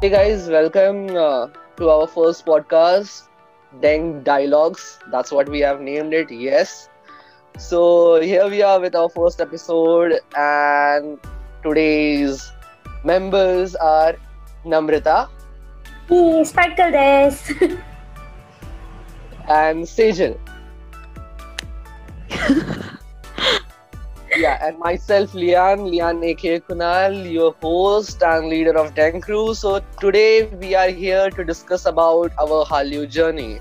Hey guys, welcome uh, to our first podcast, Daeng Dialogues. That's what we have named it, yes. So here we are with our first episode, and today's members are Namrita Hey, Sparkle this. and Sejal. yeah, and myself, Lian, Lian aka Kunal, your host and leader of Daeng Crew. So today we are here to discuss about our Hallyu journey.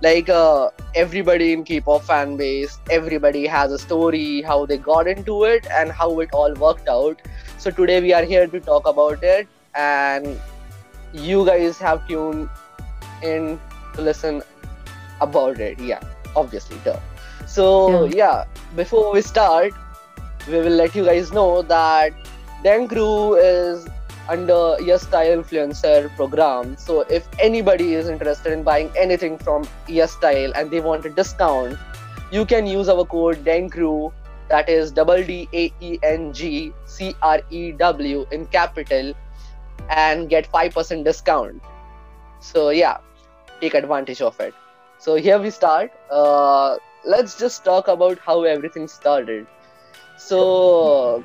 Like uh, everybody in K-pop fan base, everybody has a story, how they got into it, and how it all worked out. So today we are here to talk about it, and you guys have tuned in to listen about it. Yeah, obviously, duh. So yeah, before we start, we will let you guys know that Daeng Crew is under YesStyle Influencer program. So if anybody is interested in buying anything from YesStyle and they want a discount, you can use our code DAENGCREW that is double D A E N G C R E W in capital and get 5% discount. So yeah, take advantage of it. So here we start. Uh, let's just talk about how everything started. So,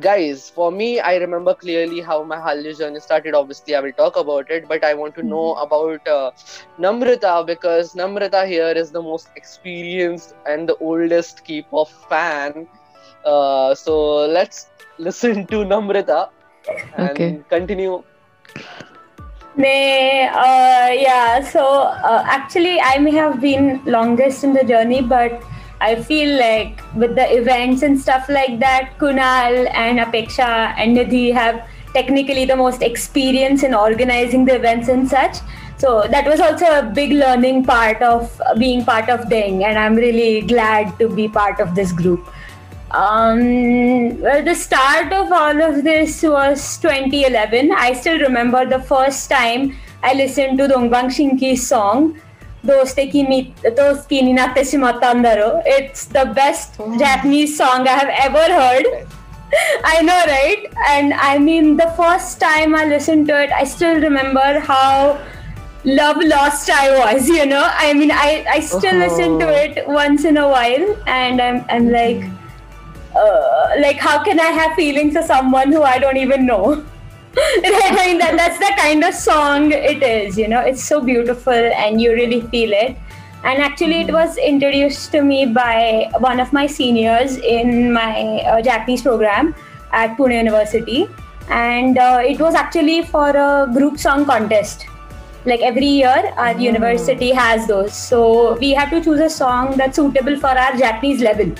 guys, for me, I remember clearly how my Hallyu journey started. Obviously, I will talk about it, but I want to know about uh, Namrita because Namrita here is the most experienced and the oldest K-pop fan. Uh, so let's listen to Namrita and Okay. continue. May, uh, yeah, so uh, actually, I may have been longest in the journey, but I feel like with the events and stuff like that, Kunal and Apeksha and Nidhi have technically the most experience in organizing the events and such. So that was also a big learning part of being part of Daeng, and I'm really glad to be part of this group. Um, well, the start of all of this was 2011. I still remember the first time I listened to Dongbang Shinki's song, Doste ki mi- Dost ki ni natte. It's the best Japanese song I have ever heard. I know, right? And I mean, the first time I listened to it, I still remember how love lost I was, you know? I mean, I, I still listen to it once in a while, and I'm, I'm like, uh, like how can I have feelings for someone who I don't even know? Right, I mean, that, that's the kind of song it is, you know. It's so beautiful and you really feel it. And actually, it was introduced to me by one of my seniors in my uh, Japanese program at Pune University. And uh, it was actually for a group song contest. Like every year, our university has those. So we have to choose a song that's suitable for our Japanese level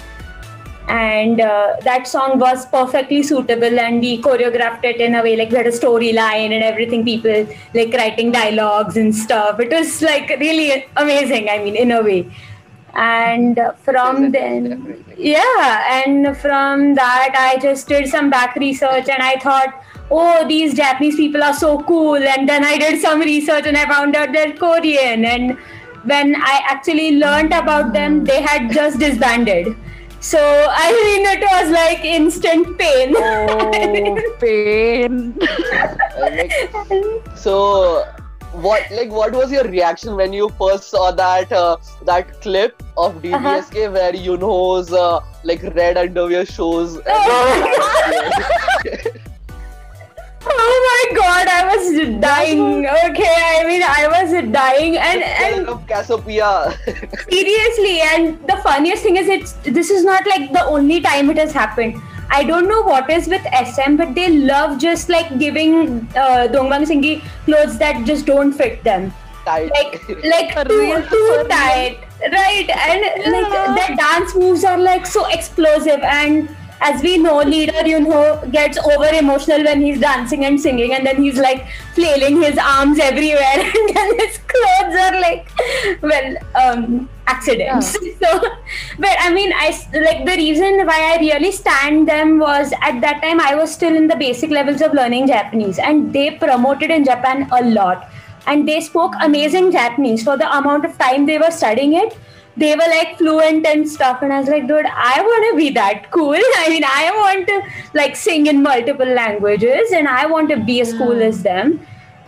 and uh, that song was perfectly suitable and we choreographed it in a way like we had a storyline and everything people like writing dialogues and stuff. It was like really amazing i mean in a way. And from then yeah and from that i just did some back research and i thought oh these japanese people are so cool. And then i did some research and i found out they're korean. And when i actually learned about them they had just disbanded so i mean it was like instant pain. Oh, pain. Like, so what like what was your reaction when you first saw that uh, that clip of DBSK where you knows uh, like red underwear shows? And oh my god i was dying. Okay i mean i was dying and and of Cassiopeia seriously and the funniest thing is it's this is not like the only time it has happened. I don't know what is with sm but they love just like giving uh, dongbang singhi clothes that just don't fit them. Tight. Like like too, real, too for real. tight. Right and like Yeah. their dance moves are like so explosive and as we know leader you know gets over emotional when he's dancing and singing and then he's like flailing his arms everywhere and then his clothes are like well um accidents. So but i mean i like the reason why i really stand them was at that time i was still in the basic levels of learning japanese and they promoted in japan a lot. And they spoke amazing Japanese. For the amount of time they were studying it. They were like fluent and stuff, and I was like, dude, I want to be that cool. I mean, I want to like sing in multiple languages, and I want to be as cool as hmm. them.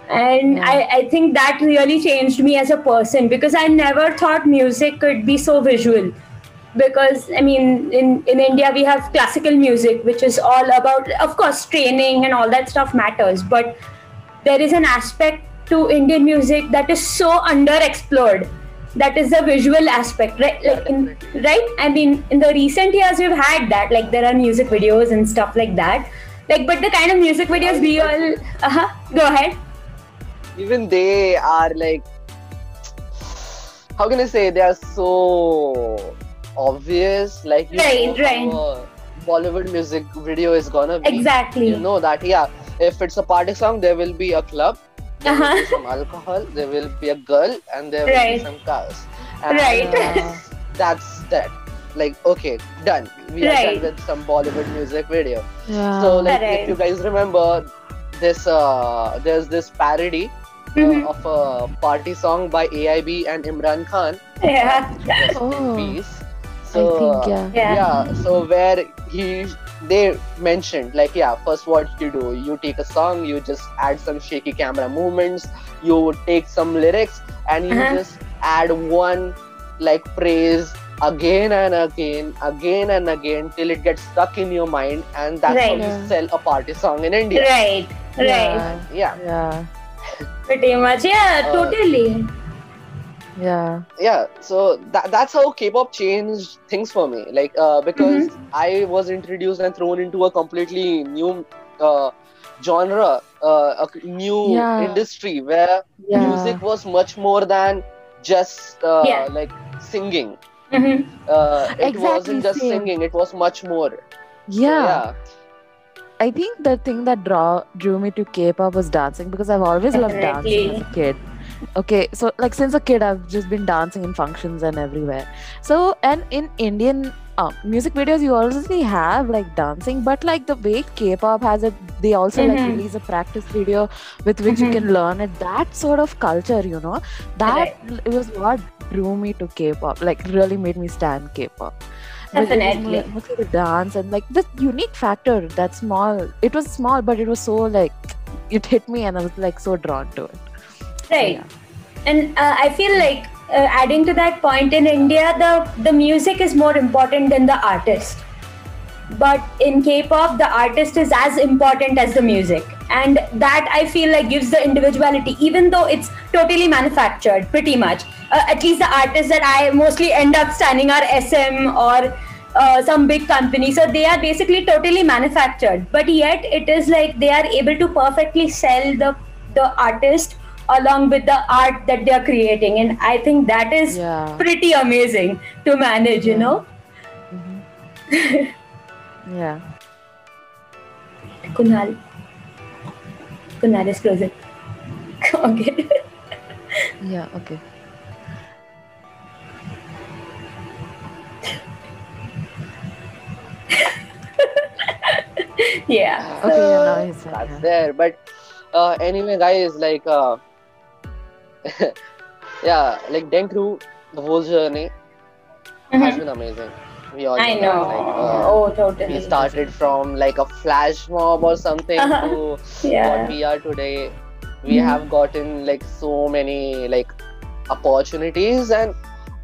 and Yeah. I, I think that really changed me as a person because i never thought music could be so visual because i mean in, in india we have classical music which is all about of course training and all that stuff matters but there is an aspect to indian music that is so underexplored that is the visual aspect right? Like in, right? I mean in the recent years we've had that like there are music videos and stuff like that. Like but the kind of music videos we all uh-huh go ahead. Even they are like how can I say? They are so obvious like you Right, know right. Bollywood music video is gonna be. Exactly. You know that yeah if it's a party song there will be a club there will Uh-huh. be some alcohol there will be a girl and there will Right. be some cars and Right. that's, that's that like okay done we are done with some Bollywood music video Yeah. so like Correct. if you guys remember this uh there's this parody uh, Mhm. of a party song by AIB and Irrfan Khan. yeah Rest in Oh. peace. I So think yeah. Yeah. yeah, so where he they mentioned like yeah, first what you do, you take a song, you just add some shaky camera movements, you take some lyrics, and you Uh-huh. just add one like phrase again and again, again and again till it gets stuck in your mind, and that's how you sell a party song in India. right right Yeah. Yeah. Yeah. pretty much yeah Uh, totally Yeah. yeah so that, that's how k-pop changed things for me like uh, because Mm-hmm. i was introduced and thrown into a completely new uh, genre uh, a new Yeah. industry where Yeah. music was much more than just uh, Yeah. like singing hmm uh, it Exactly wasn't just same. singing it was much more So, Yeah. yeah I think the thing that draw drew me to K-pop was dancing because I've always loved dancing as a kid. Okay, so like since a kid, I've just been dancing in functions and everywhere. So and in Indian uh, music videos, you already have like dancing, but like the way K-pop has it, they also like Mhm. release a practice video with which you Mhm. can learn it. That sort of culture, you know, that it was what drew me to K-pop. Like really made me stand K-pop. But it was Definitely. Mostly the dance and like the unique factor that small. It was small, but it was so like it hit me, and I was like so drawn to it. Right. Yeah. and uh, i feel like uh, adding to that point in india the the music is more important than the artist. But in k-pop the artist is as important as the music. And that i feel like gives the individuality even though it's totally manufactured pretty much. Uh, at least the artists that i mostly end up standing are sm or uh, some big company. So they are basically totally manufactured. But yet it is like they are able to perfectly sell the the artist along with the art that they are creating and i think that is Yeah. pretty amazing to manage you Yeah. know Mhm. yeah. kunal kunal is closing okay Yeah. Okay. yeah Okay. so- yeah, now he's that's yeah. there but uh, anyway guys like uh, yeah like denkru the whole journey has Mhm. been amazing we all i know like, uh, oh we started from like a flash mob or something Uh-huh. to what we are today we Mhm. have gotten like so many like opportunities and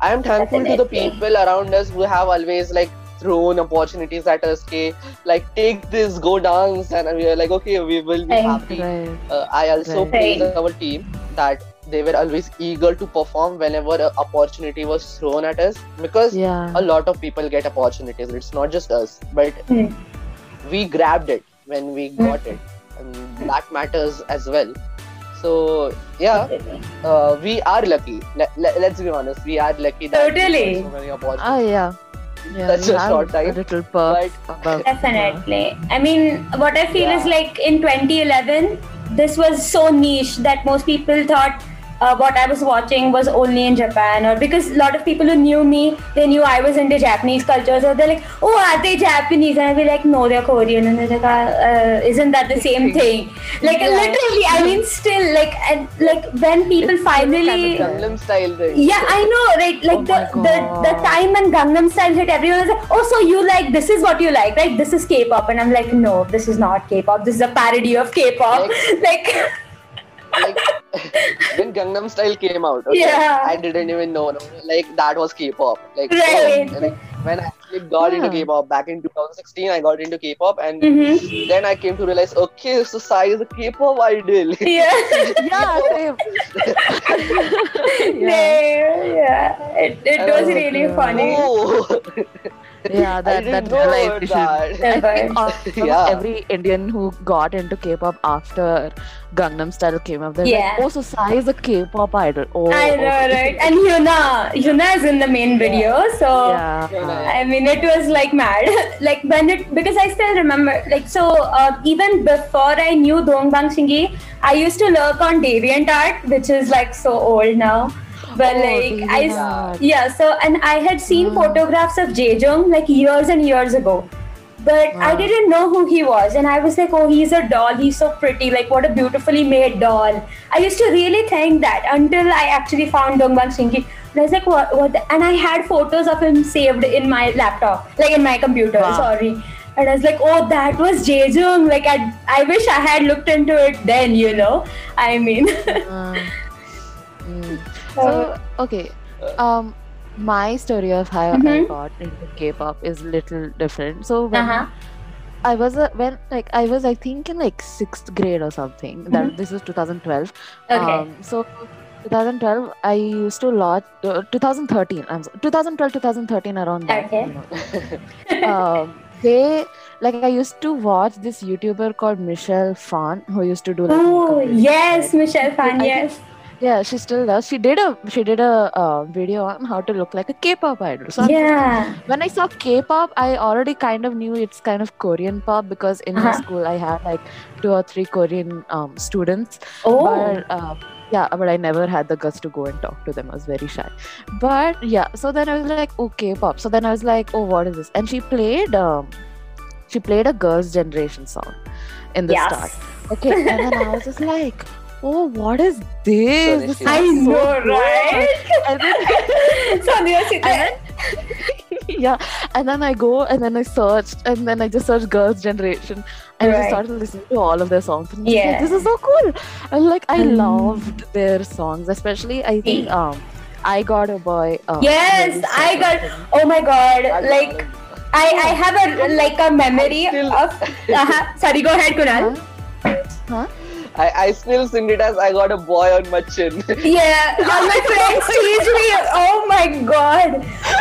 i am thankful to the people around us who have always like thrown opportunities at us okay like take this go dance and we are like okay we will be Right. happy Right. uh, I also Right. praise our team that they were always eager to perform whenever an opportunity was thrown at us because Yeah. a lot of people get opportunities. It's not just us, but Hmm. we grabbed it when we Hmm. got it, and that matters as well. So yeah, uh, we are lucky. Let, let, let's be honest, we are lucky that Totally. got so many opportunities. Oh yeah. Yeah. Such we a short time, A little perk about. Definitely. I mean, what I feel is like in 2011, this was so niche that most people thought uh, what I was watching was only in Japan, or because a lot of people who knew me, they knew I was into Japanese culture, so they're like, "Oh, are they Japanese?" And I'd be like, "No, they're Korean." And they're like, uh, uh, "Isn't that the same thing?" Like Yeah. literally, I mean, still, like, and like when people It's finally. kind of Gangnam style. Yeah, I know, right? Like Oh the, the the time when Gangnam Style hit, everyone was like, "Oh, so you like this is what you like, right? This is K-pop," and I'm like, "No, this is not K-pop. This is a parody of K-pop." like, like when Gangnam Style came out, okay, Yeah. I didn't even know, no, like that was K-pop. Like, Right. oh, like when I actually got into K-pop back in 2016, I got into K-pop, and Mhm. then I came to realize, okay, so Psy is a K-pop idol. Yeah. yeah, same. yeah. yeah. yeah. It, it And was was really yeah. funny. Oh, yeah, I that didn't that know realization. that. I think almost Yeah. every Indian who got into K-pop after Gangnam Style came up, they're Yeah. like, "Oh, so Psy is a K-pop idol." Oh, I know, okay. right? And Yuna, Yuna is in the main video, so Yeah. Yeah. I mean, it was like mad. like when it because I still remember. Like so, uh, even before I knew Dong Bang Shingi, I used to lurk on DeviantArt, which is like so old now. But Oh, like I, yeah. So and I had seen Mm. photographs of Jaejoong like years and years ago. But I didn't know who he was, and I was like, "Oh, he's a doll. He's so pretty. Like, what a beautifully made doll." I used to really think that until I actually found Dongbang Shingi. And I was like, "What? What?" the-" And I had photos of him saved in my laptop, like in my computer. Wow. Sorry. And I was like, "Oh, that was Jaejoong. Like, I, I wish I had looked into it then. You know? I mean, mm. So okay, um, my story of how I Mhm. got into K-pop is a little different. So when uh-huh. I was a, when like I was I think in like sixth grade or something. That Mhm. this was 2012. Okay. Um, so 2012, I used to watch uh, 2013. I'm so- 2012, 2013 around that. Okay. you know. um, they like I used to watch this YouTuber called Michelle Phan who used to do like oh yes. Michelle Phan. Yes. Yeah, she still does. She did a she did a uh, video on how to look like a K-pop idol. So Yeah. when I saw K-pop, I already kind of knew it's kind of Korean pop because in my Uh-huh. school I had like two or three Korean um, students. Oh. But uh, yeah, but I never had the guts to go and talk to them. I was very shy. But yeah, so then I was like, oh K-pop. So then I was like, oh, what is this? And she played um, she played a Girls' Generation song in the yes. start. Okay, and then I was just like, oh, what is this? This Nishi. is I so know, good." right? And then, so yeah, and then I go and then I searched and then I just searched Girls' Generation and I just started listening to all of their songs. And was like, Yeah. this is so cool. And like I Mm. loved their songs, especially I think um I got a boy. Um, Yes, I got-. Oh my god! I Like. I, I have a like a memory still- of. Uh-huh. Sorry, go ahead, Kunal. Huh? I, I still sing it as I got a boy on my chin. Yeah, all my friends tease me. Oh my god!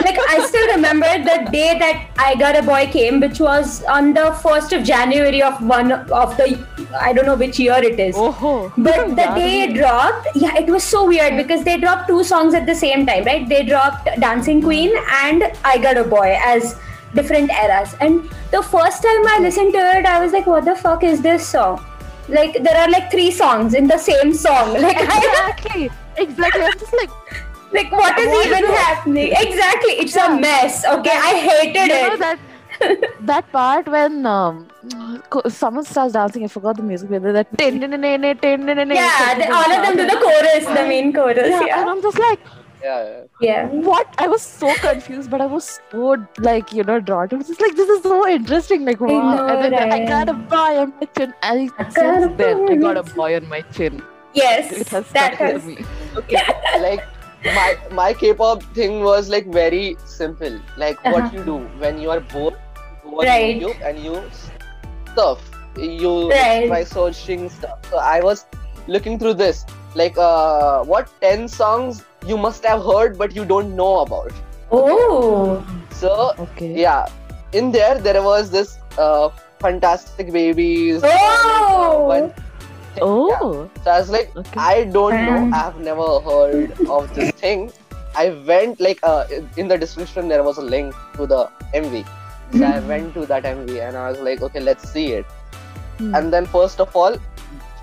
Like I still remember the day that I got a boy came, which was on the first of January of one of the I don't know which year it is. Oh, But the day it dropped, yeah, it was so weird because they dropped two songs at the same time, right? They dropped Dancing Queen and I Got a Boy as different eras. And the first time I listened to it, I was like, what the fuck is this song? Like, there are like three songs in the same song. Like, I, exactly, exactly. I'm just like, like what is What even is happening? Exactly, it's a mess. Okay, I hated you know it. that that part when um someone starts dancing. I forgot the music video. That yeah, all of them do the chorus, the main chorus. Yeah, and I'm just like, yeah. yeah. what? I was so confused, but I was so like, you know, drawn to. it. It's like this is so interesting. Like, wow. know, and then I got a boy on my chin. And I got a since then, boy I on got my a boy on my chin. Yes, It has that stuck has. with me. Okay, like my my K-pop thing was like very simple. Like what Uh-huh. you do when you are bored, you go on Right. YouTube and you stuff. You Right. try searching stuff. So I was looking through this. Like uh, what ten songs you must have heard but you don't know about. Oh, So Okay. yeah, in there there was this uh, fantastic babies. Oh! Yeah. Oh. So I was like, Okay. I don't know. I've never heard of this thing. I went like uh, in the description there was a link to the MV. So I went to that MV and I was like, okay, let's see it. Hmm. And then first of all,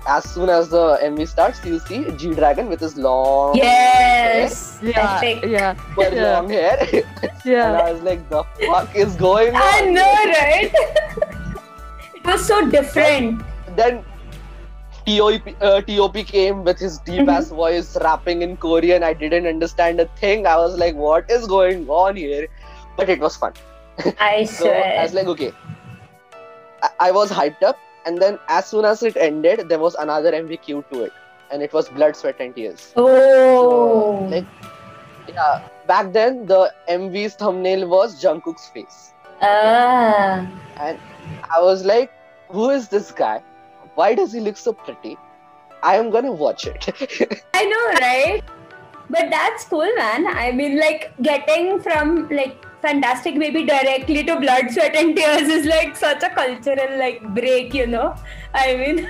as soon as the MV starts, you see G Dragon with his long, yes. Yeah. Epic. Yeah. super Yeah. long hair, and I was like, the fuck is going on? I know, right? it was so different. then TOP, uh, TOP came with his deep Mm-hmm. ass voice rapping in Korean. I didn't understand a thing. I was like, what is going on here? But it was fun. I So I was like, okay. I, I was hyped up. And then as soon as it ended, there was another MVQ to it. and it was Blood, Sweat, and Tears. Oh. So, like, yeah, back then the MV's thumbnail was Jungkook's face. Ah. And I was like, who is this guy? Why does he look so pretty? I am gonna watch it. I know, right? But that's cool, man. I mean, like getting from like Fantastic Baby directly to Blood, Sweat, and Tears is like such a cultural like break, you know. I mean,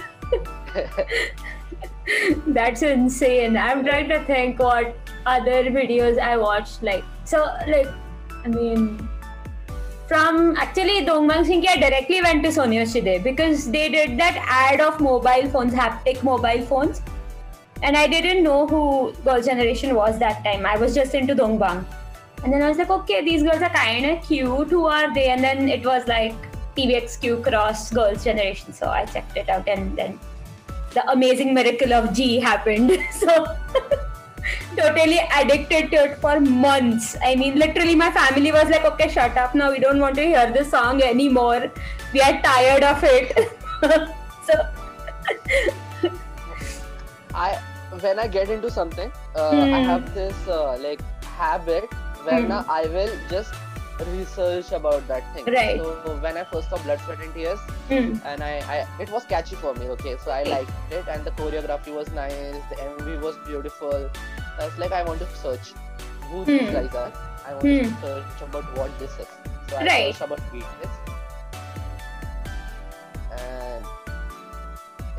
that's insane. I'm trying to think what other videos I watched. Like, so like, I mean, from actually Dongbang Singh, directly went to Sonyeonshide because they did that ad of mobile phones, haptic mobile phones. And I didn't know who Girls' Generation was that time. I was just into Dongbang. And then I was like, okay, these girls are kind of cute. Who are they? And then it was like TVXQ cross Girls' Generation. So I checked it out and then the amazing miracle of G happened. so totally addicted to it for months. I mean, literally, my family was like, okay, shut up now. We don't want to hear this song anymore. We are tired of it. so, I when I get into something, uh, Hmm. I have this uh, like habit Hmm. uh, I will just research about that thing. Right. So when I first saw Blood, Sweat, and Tears, hmm, and I, I it was catchy for me. Okay, so I liked it, and the choreography was nice. The MV was beautiful. I was like, I want to search who these Hmm. guys are. I want to Hmm. search about what this is. So I Right. searched about BTS, and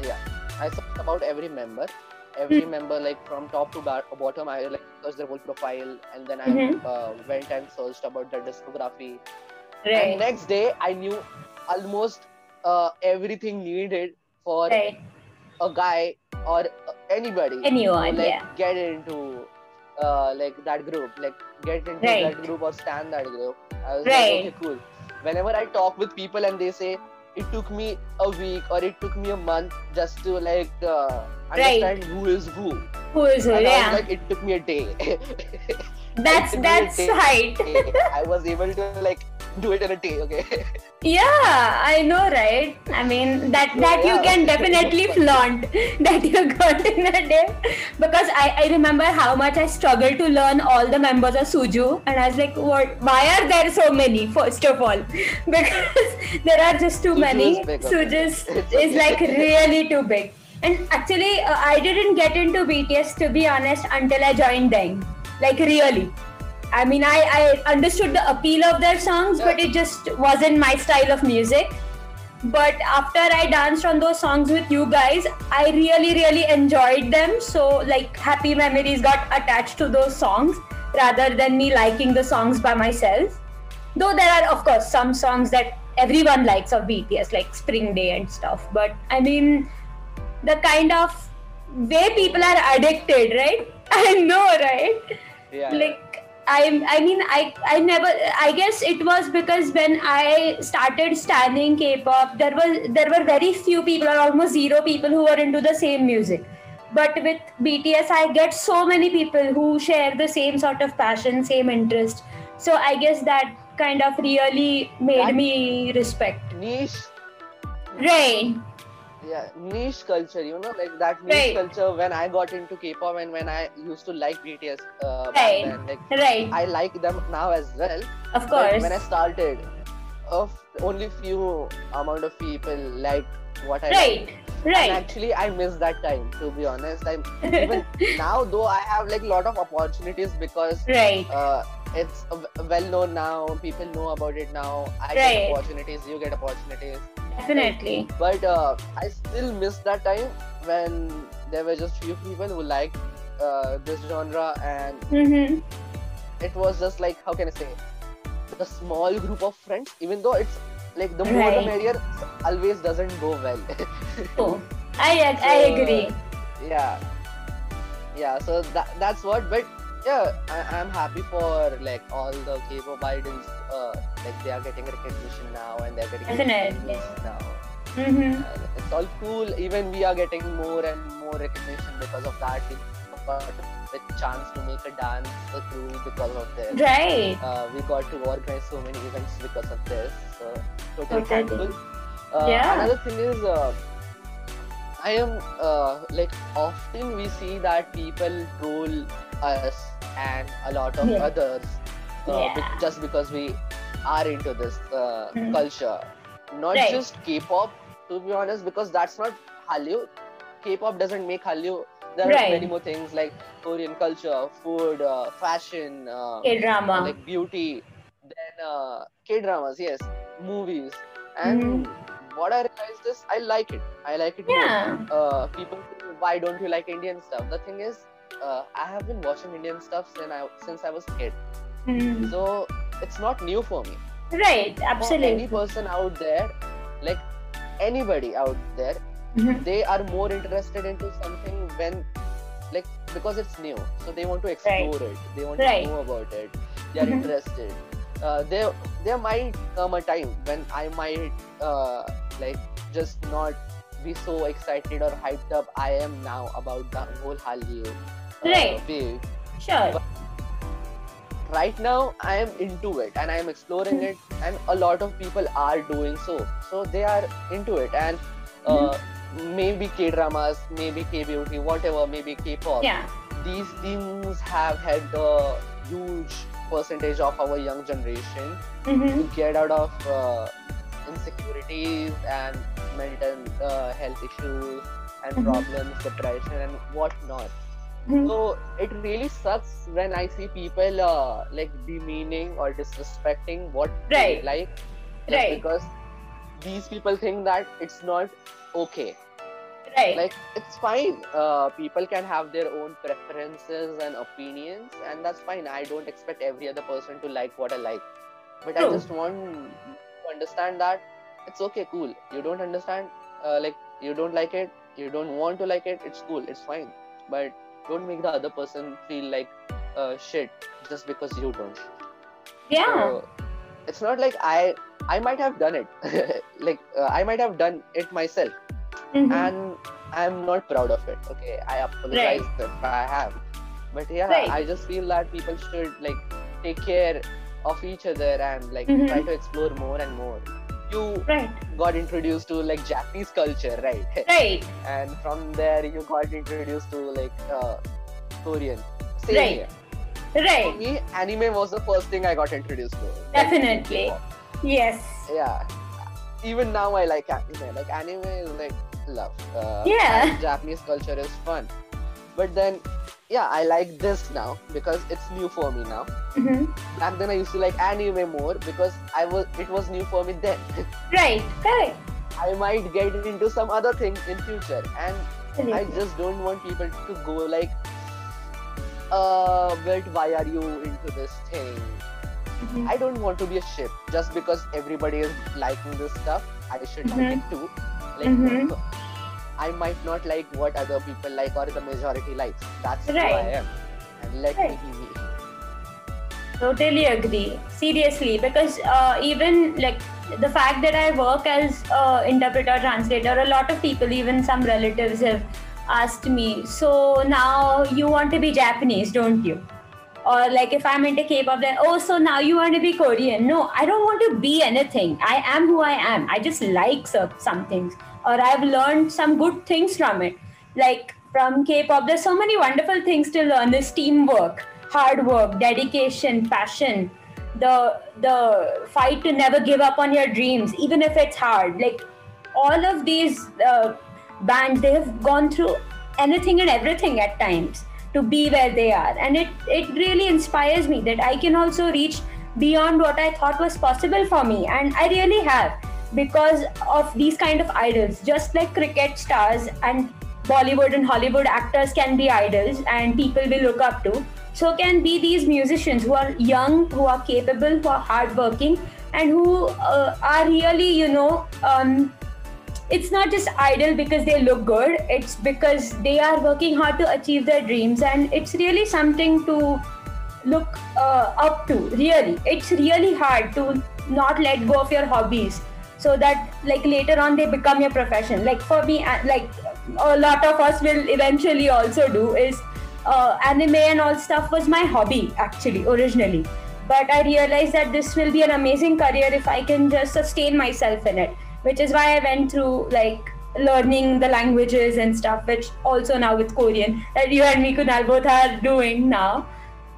yeah, I searched about every member. Every member, like from top to bar- bottom, I like searched their whole profile, and then I Mhm. uh, went and searched about their discography. And next day, I knew almost uh, everything needed for right. a guy or uh, anybody Anyone, to like yeah. get into uh, like that group, like get into Right. that group or stand that group. I was Right. like, okay, cool. Whenever I talk with people and they say it took me a week or it took me a month just to like uh, Right. understand who is who, Who is who? and I Yeah, was like, it took me a day. that's took me a that's day. height. I was able to like do it in a day. Okay. Yeah, I know, right? I mean that that you Yeah. can definitely flaunt that you got in a day because I, I remember how much I struggled to learn all the members of Suju and I was like, what? Why are there so many? First of all, because there are just too Suju many. is. Suju is, is like really too big. And actually, uh, I didn't get into BTS to be honest until I joined them. Like really. I mean, I, I understood the appeal of their songs, but it just wasn't my style of music. But after I danced on those songs with you guys, I really, really enjoyed them. So, like, happy memories got attached to those songs rather than me liking the songs by myself. Though there are, of course, some songs that everyone likes of BTS, like Spring Day and stuff. But I mean, the kind of way people are addicted, right? I know, right? Yeah. like I, I mean I, I never I guess it was because when I started studying K-pop there was there were very few people or almost zero people who were into the same music. But with BTS I get so many people who share the same sort of passion same interest. So I guess that kind of really made That- me respect. Niche. Right yeah niche culture you know like that niche Right. culture when i got into k-pop and when i used to like bts uh, Right. then like right. I like them now as well. Of course when i started of only few amount of people like what i right. like. and right. actually i miss that time to be honest. I'm even now though i have like a lot of opportunities because right. uh, it's well known now people know about it now i Right. get opportunities you get opportunities definitely but uh, I still miss that time when there were just few people who liked uh, this genre, and mm-hmm. it was just like how can I say, the small group of friends. Even though it's like the more the merrier, always doesn't go well. oh, I, I So, agree yeah, yeah. So that that's what. But yeah, I, I'm happy for like all the K-pop idols. Uh, like they are getting recognition now, and they're getting Definitely. recognition now. mm-hmm. And it's all cool. Even we are getting more and more recognition because of that. We got the chance to make a dance crew because of this. right Uh, we got to organize so many events because of this. So totally Totally. thankful. Uh, Yeah. Another thing is, uh, I am uh, like often we see that people troll us and a lot of Yeah. others uh, Yeah. just because we are into this uh, Mhm. culture. Not Right. just K-pop, to be honest, because that's not Hallyu. K-pop doesn't make Hallyu. There are many more things like Korean culture, food, uh, fashion, uh, K drama. like beauty, then uh, K dramas, yes, movies, and Mm-hmm. what I realized is I like it. I like it. Yeah. Uh, people, why don't you like Indian stuff? The thing is, uh, I have been watching Indian stuff since I since I was a kid, Mhm. so it's not new for me. Right. For any person out there, like anybody out there, Mhm. they are more interested into something when like because it's new so they want to explore it they want Right. to know about it they are Mhm. interested uh, there there might come a time when i might uh, like just not be so excited or hyped up i am now about the whole Hallyu uh, Right. wave Sure. right now i am into it and i am exploring it and a lot of people are doing so so they are into it and uh, maybe k dramas maybe k beauty whatever maybe k pop Yeah. these things have helped a huge percentage of our young generation Mhm. to get out of uh, insecurities and mental uh, health issues and Mhm. problems depression and whatnot Mhm. so it really sucks when I see people uh, like demeaning or disrespecting what Right. they like, Right. because these people think that it's not okay. Right. Like it's fine. Uh, people can have their own preferences and opinions, and that's fine. I don't expect every other person to like what I like, but I just want understand that it's okay, cool. You don't understand, uh, like you don't like it, you don't want to like it. It's cool. It's fine, but don't make the other person feel like uh, shit just because you don't. yeah. So, it's not like I I might have done it. like uh, I might have done it myself, Mhm. and I'm not proud of it. Okay, I apologize if I have, but yeah, Right. I just feel that people should like take care of each other and like Mhm. try to explore more and more. You Right. got introduced to like Japanese culture, right? Right. and from there you got introduced to like uh, Korean. Same Right. here. For me, anime was the first thing I got introduced to. Definitely. K-pop. Yes. Yeah. Even now, I like anime. Like anime is like love. Uh, Yeah. Japanese culture is fun, but then yeah, I like this now because it's new for me now. Mhm. Back then, I used to like anime more because I was it was new for me then. Right. Correct. I might get into some other thing in future, and I just don't want people to go like, uh, but why are you into this thing? Mhm. I don't want to be a ship just because everybody is liking this stuff. I should Mhm. like it too. Like, Mhm. I might not like what other people like or the majority likes. That's who I am. And let Right. me be me. Totally agree. Seriously, because uh, even like the fact that I work as uh, interpreter translator, a lot of people, even some relatives, have asked me. So now you want to be Japanese, don't you? Or like if I'm into K-pop, then oh, so now you want to be Korean? No, I don't want to be anything. I am who I am. I just like some things, or I've learned some good things from it. Like from K-pop, there's so many wonderful things to learn. There's teamwork, hard work, dedication, passion, the the fight to never give up on your dreams, even if it's hard. Like all of these uh, bands, they have gone through anything and everything at times to be where they are, and it it really inspires me that I can also reach beyond what I thought was possible for me, and I really have because of these kind of idols. Just like cricket stars and Bollywood and Hollywood actors can be idols and people will look up to. So can be these musicians who are young, who are capable, who are hardworking, and who uh, are really, you know, um, it's not just idle because they look good. It's because they are working hard to achieve their dreams, and it's really something to look uh, up to. Really, it's really hard to not let go of your hobbies so that like later on they become your profession like for me uh, like a lot of us will eventually also do is uh, anime and all stuff was my hobby actually originally but i realized that this will be an amazing career if i can just sustain myself in it which is why i went through like learning the languages and stuff, which also now with Korean that you and me Kunal both are doing now.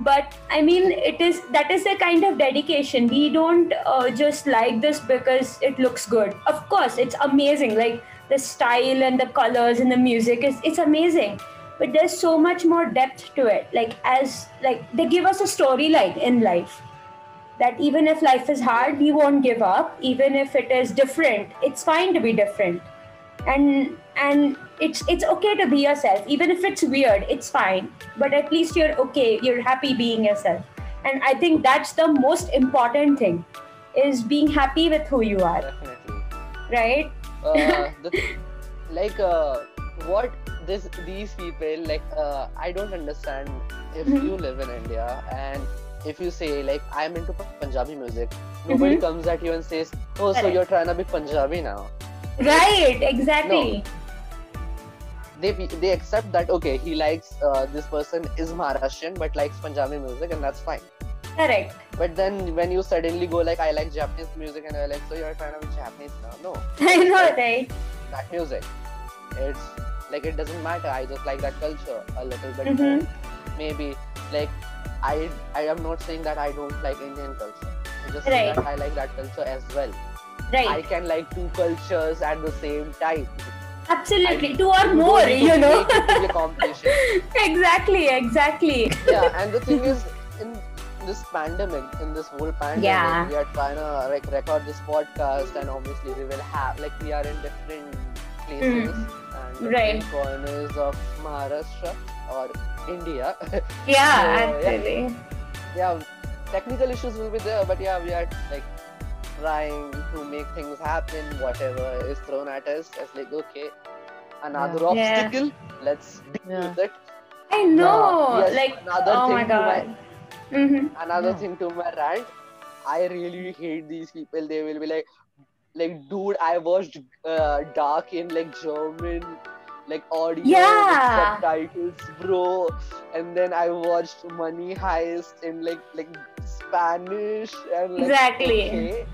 But I mean, it is that is a kind of dedication. We don't uh, just like this because it looks good. Of course, it's amazing. Like the style and the colors and the music is it's amazing. But there's so much more depth to it. Like as like they give us a storyline in life that even if life is hard, we won't give up. Even if it is different, it's fine to be different and and it's it's okay to be yourself even if it's weird it's fine but at least you're okay you're happy being yourself and i think that's the most important thing is being happy with who you are Definitely. right Uh, the, like uh, what this these people like uh, I don't understand if Mhm. you live in India and if you say like I'm into Punjabi music, nobody Mhm. comes at you and says, "Oh, so Correct. you're trying to be Punjabi now." right exactly They they accept that okay, he likes uh, this person is Maharashtrian but likes Punjabi music and that's fine. correct But then when you suddenly go like I like Japanese music and they're like, so you're trying to be Japanese now? No. i know right that music. It's like it doesn't matter. I just like that culture a little bit Mhm. more. Maybe like I I am not saying that I don't like Indian culture. I'm just Right. that I like that culture as well. Right. I can like two cultures at the same time. Absolutely two or more don't need to you know make it to be a competition. exactly exactly yeah, and the thing is, in this pandemic, in this whole pandemic, Yeah. we are trying to like record this podcast, and obviously we will have like we are in different places mm. and different Right. corners of Maharashtra or India. yeah So, yeah. yeah, technical issues will be there, but yeah, we are like trying to make things happen. Whatever is thrown at us, it's like okay, another Yeah. obstacle. Let's deal Yeah. with it. i know yes, like another oh thing my to my- god hmm another Yeah. thing to my rant i really hate these people they will be like like dude i watched uh, dark in like german like audio with Yeah. subtitles bro and then i watched money heist in like like spanish and like Exactly. okay,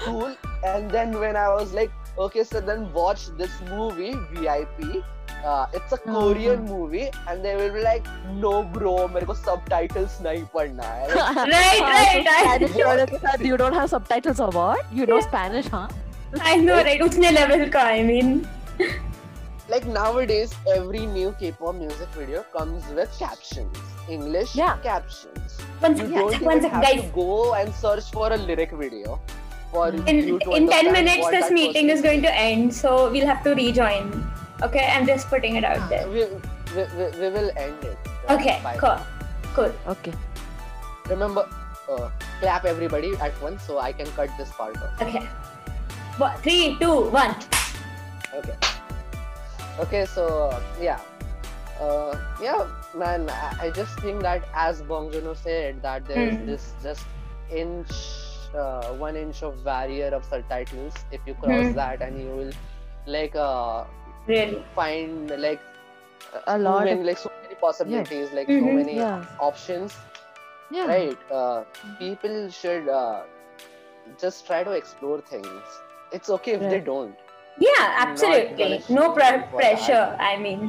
cool and then when i was like okay so then watch this movie vip uh, it's a Korean movie, and they will be like, "No, bro, मेरे को subtitles नहीं पढ़ना है." Like, right right I, Spanish वाले के साथ you don't have subtitles or what? You know Spanish, huh? I know right उतने level का I mean like nowadays, every new K-pop music video comes with captions, English Yeah. captions. one You second don't one even second have guys to go and search for a lyric video for Mm. in you to in 10 minutes this meeting is going to end so we'll have to rejoin okay i'm just putting it out there We, we, we, we will end it. uh, okay by- cool cool Okay. Remember, uh, clap everybody at once so I can cut this part off. okay what, three two one Okay. Okay, so yeah. Uh, yeah, man, I, I just think that as Bong Joon-ho said that there is Hmm. this just inch, uh, one inch of barrier of subtitles. If you cross Hmm. that, and you will like uh, really find like A so lot many, of like so many possibilities, like Mhm. so many yeah. options. Yeah. Right? Uh, people should uh, just try to explore things. It's okay if they don't. yeah absolutely no shame pre- you for pressure that. i mean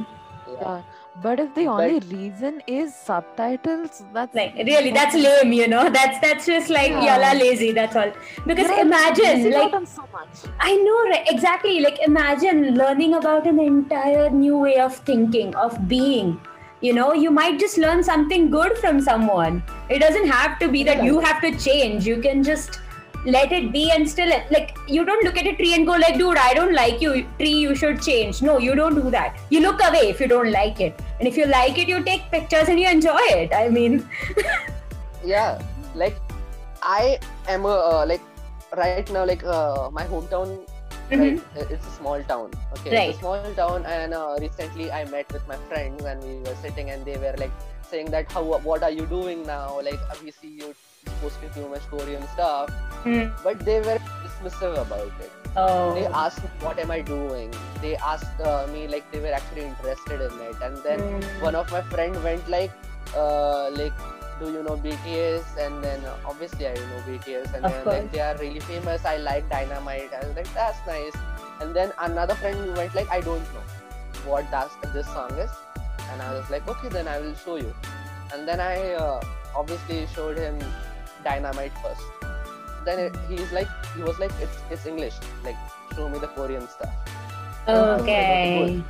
Yeah. Yeah. But if the only reason is subtitles, that's like really that's lame you know that's that's just like Yeah. yalla lazy that's all because You're imagine like so much. I know, right? Exactly. Like, imagine learning about an entire new way of thinking, of being. You know, you might just learn something good from someone. It doesn't have to be that you have to change. You can just let it be and still, like, you don't look at a tree and go, like, dude, I don't like you, tree, you should change. No, you don't do that. You look away if you don't like it. And if you like it, you take pictures and you enjoy it. I mean, yeah like i am a uh, like right now like uh, my hometown right uh, it's a small town okay Right. it's a small town and uh, recently i met with my friends and we were sitting and they were like saying that how what are you doing now like we see you posting too much korean stuff Hmm. but they were dismissive about it oh. they asked what am i doing they asked uh, me like they were actually interested in it and then Hmm. one of my friend went like uh, like do you know bts and then uh, obviously i know bts and Of then like they are really famous. I like dynamite. I was like that's nice. And then another friend went like, I don't know what that this song is, and I was like, okay, then I will show you. And then I uh, obviously showed him Dynamite first. Then it, he's like, he was like, it's it's English, like show me the Korean stuff. Okay.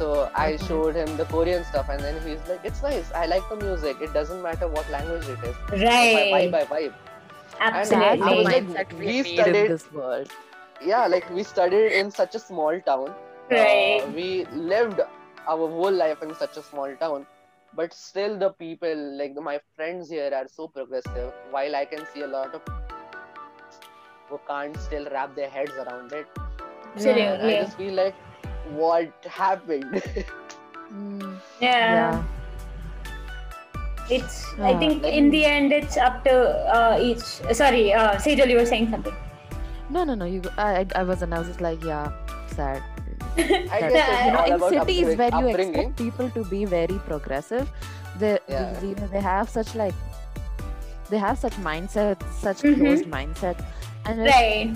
So I showed him the Korean stuff, and then he's like, "It's nice. I like the music. It doesn't matter what language it is. If I vibe, Right. I vibe." That's I was like, mindset we we need in studied- this world. Yeah, like we studied in such a small town. Right. Uh, we lived our whole life in such a small town, but still the people, like my friends here, are so progressive. While I can see a lot of who can't still wrap their heads around it. Absolutely. And I just feel like, what happened? Mm, Yeah. yeah. It's. I think in the end, it's up to uh, each. Sorry, uh, Sejal, you were saying something. No, no, no. You. I, I, I wasn't. I was just like, yeah, sad. I guess it's you know, in cities where you upbringing. expect people to be very progressive, they, Yeah. they, you know, they have such like, they have such mindset, such Mhm. closed mindset, and it's Right.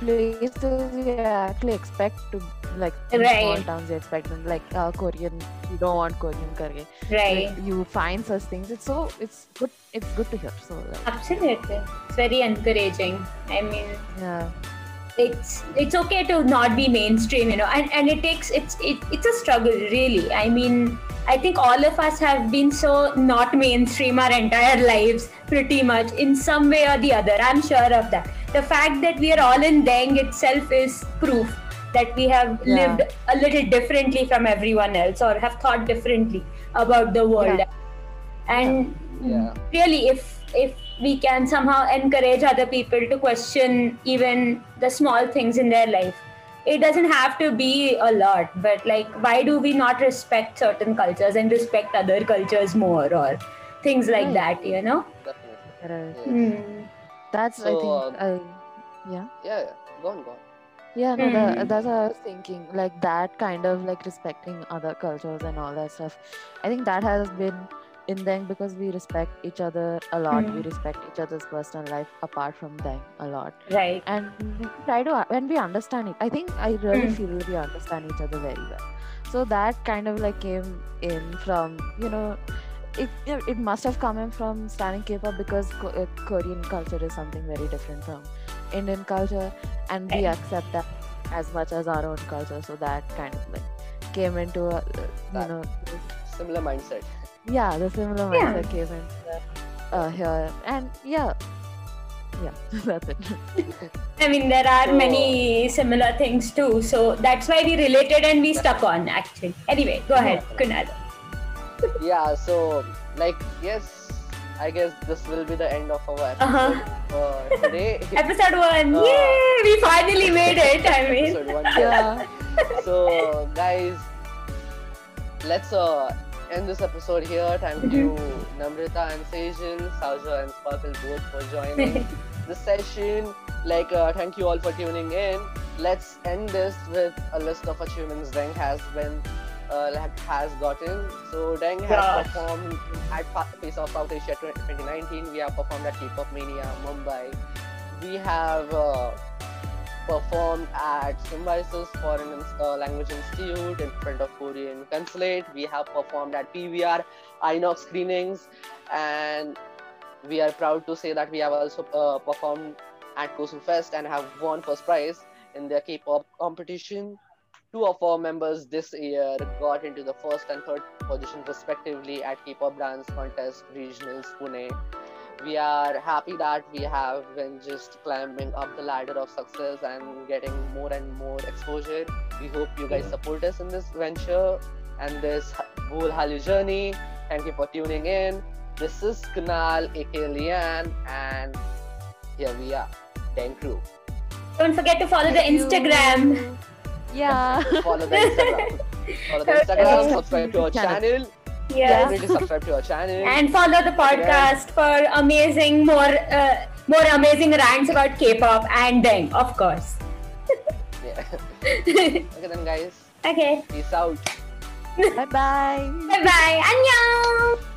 Places you actually expect to like in small towns you expect them like uh, Korean. You don't want Korean curry. Right. Like, you find such things. It's so it's good. It's good to hear. So like, Absolutely. It's very encouraging. I mean, yeah. it's it's okay to not be mainstream you know and and it takes it's it, it's a struggle really i mean i think all of us have been so not mainstream our entire lives pretty much in some way or the other i'm sure of that the fact that we are all in Daeng itself is proof that we have Yeah. lived a little differently from everyone else or have thought differently about the world and Yeah. really if if we can somehow encourage other people to question even the small things in their life it doesn't have to be a lot but like why do we not respect certain cultures and respect other cultures more or things like Right. that you know Definitely. Right. Yes. That's I think um, I yeah. Yeah, yeah. Go on, go on. Yeah, no, that, Hmm. that's what I was thinking. Like that kind of like respecting other cultures and all that stuff. I think that has been in them because we respect each other a lot. We Hmm. respect each other's personal life apart from them a lot, right and we try to when we understand it. I think I really Hmm. feel we understand each other very well. So that kind of like came in from you know. It, it must have come in from standing K-pop because Ko- uh, Korean culture is something very different from Indian culture, and we Right. accept that as much as our own culture. So that kind of like came into a, uh, you know, Similar mindset. yeah, the similar Yeah. mindset came into the, uh, here, and yeah, yeah, that's it. i mean there are So- many similar things too so that's why we related and we stuck on actually anyway go ahead kunal Yeah, so like yes, I guess this will be the end of our episode Uh-huh. for today. episode one Uh, yay we finally made it i mean episode one. Yeah, So guys, let's uh end this episode here. Thank you, Namrita and Sejal, Saja and Sparkle both for joining the session. Like, uh, thank you all for tuning in. Let's end this with a list of achievements Daeng has been uh, has gotten. So Daeng has Gosh. performed at Fa- Face of South Asia 2019. We have performed at K-pop Mania Mumbai. We have uh, performed at Symbiosis Foreign uh, Language Institute in front of Korean Consulate. We have performed at PVR Inox screenings, and we are proud to say that we have also uh, performed at Kosu Fest and have won first prize in their K-pop competition. Two of our members this year got into the first and third position respectively at K-pop dance contest regionals Pune. We are happy that we have been just climbing up the ladder of success and getting more and more exposure. We hope you guys support us in this venture and this whole Hallyu journey. Thank you for tuning in. This is Kunal, aka Lian, and here we are, Daeng Crew. Don't forget to follow the Instagram. you. Instagram. Yeah. Follow the Instagram. Follow the Instagram, subscribe to our channel. Yeah. Definitely subscribe to our channel. And follow the podcast for amazing, more uh, more amazing rants about K-pop and Daeng, of course. Yeah. okay then guys, okay. peace out. bye bye. Bye bye. Annyeong.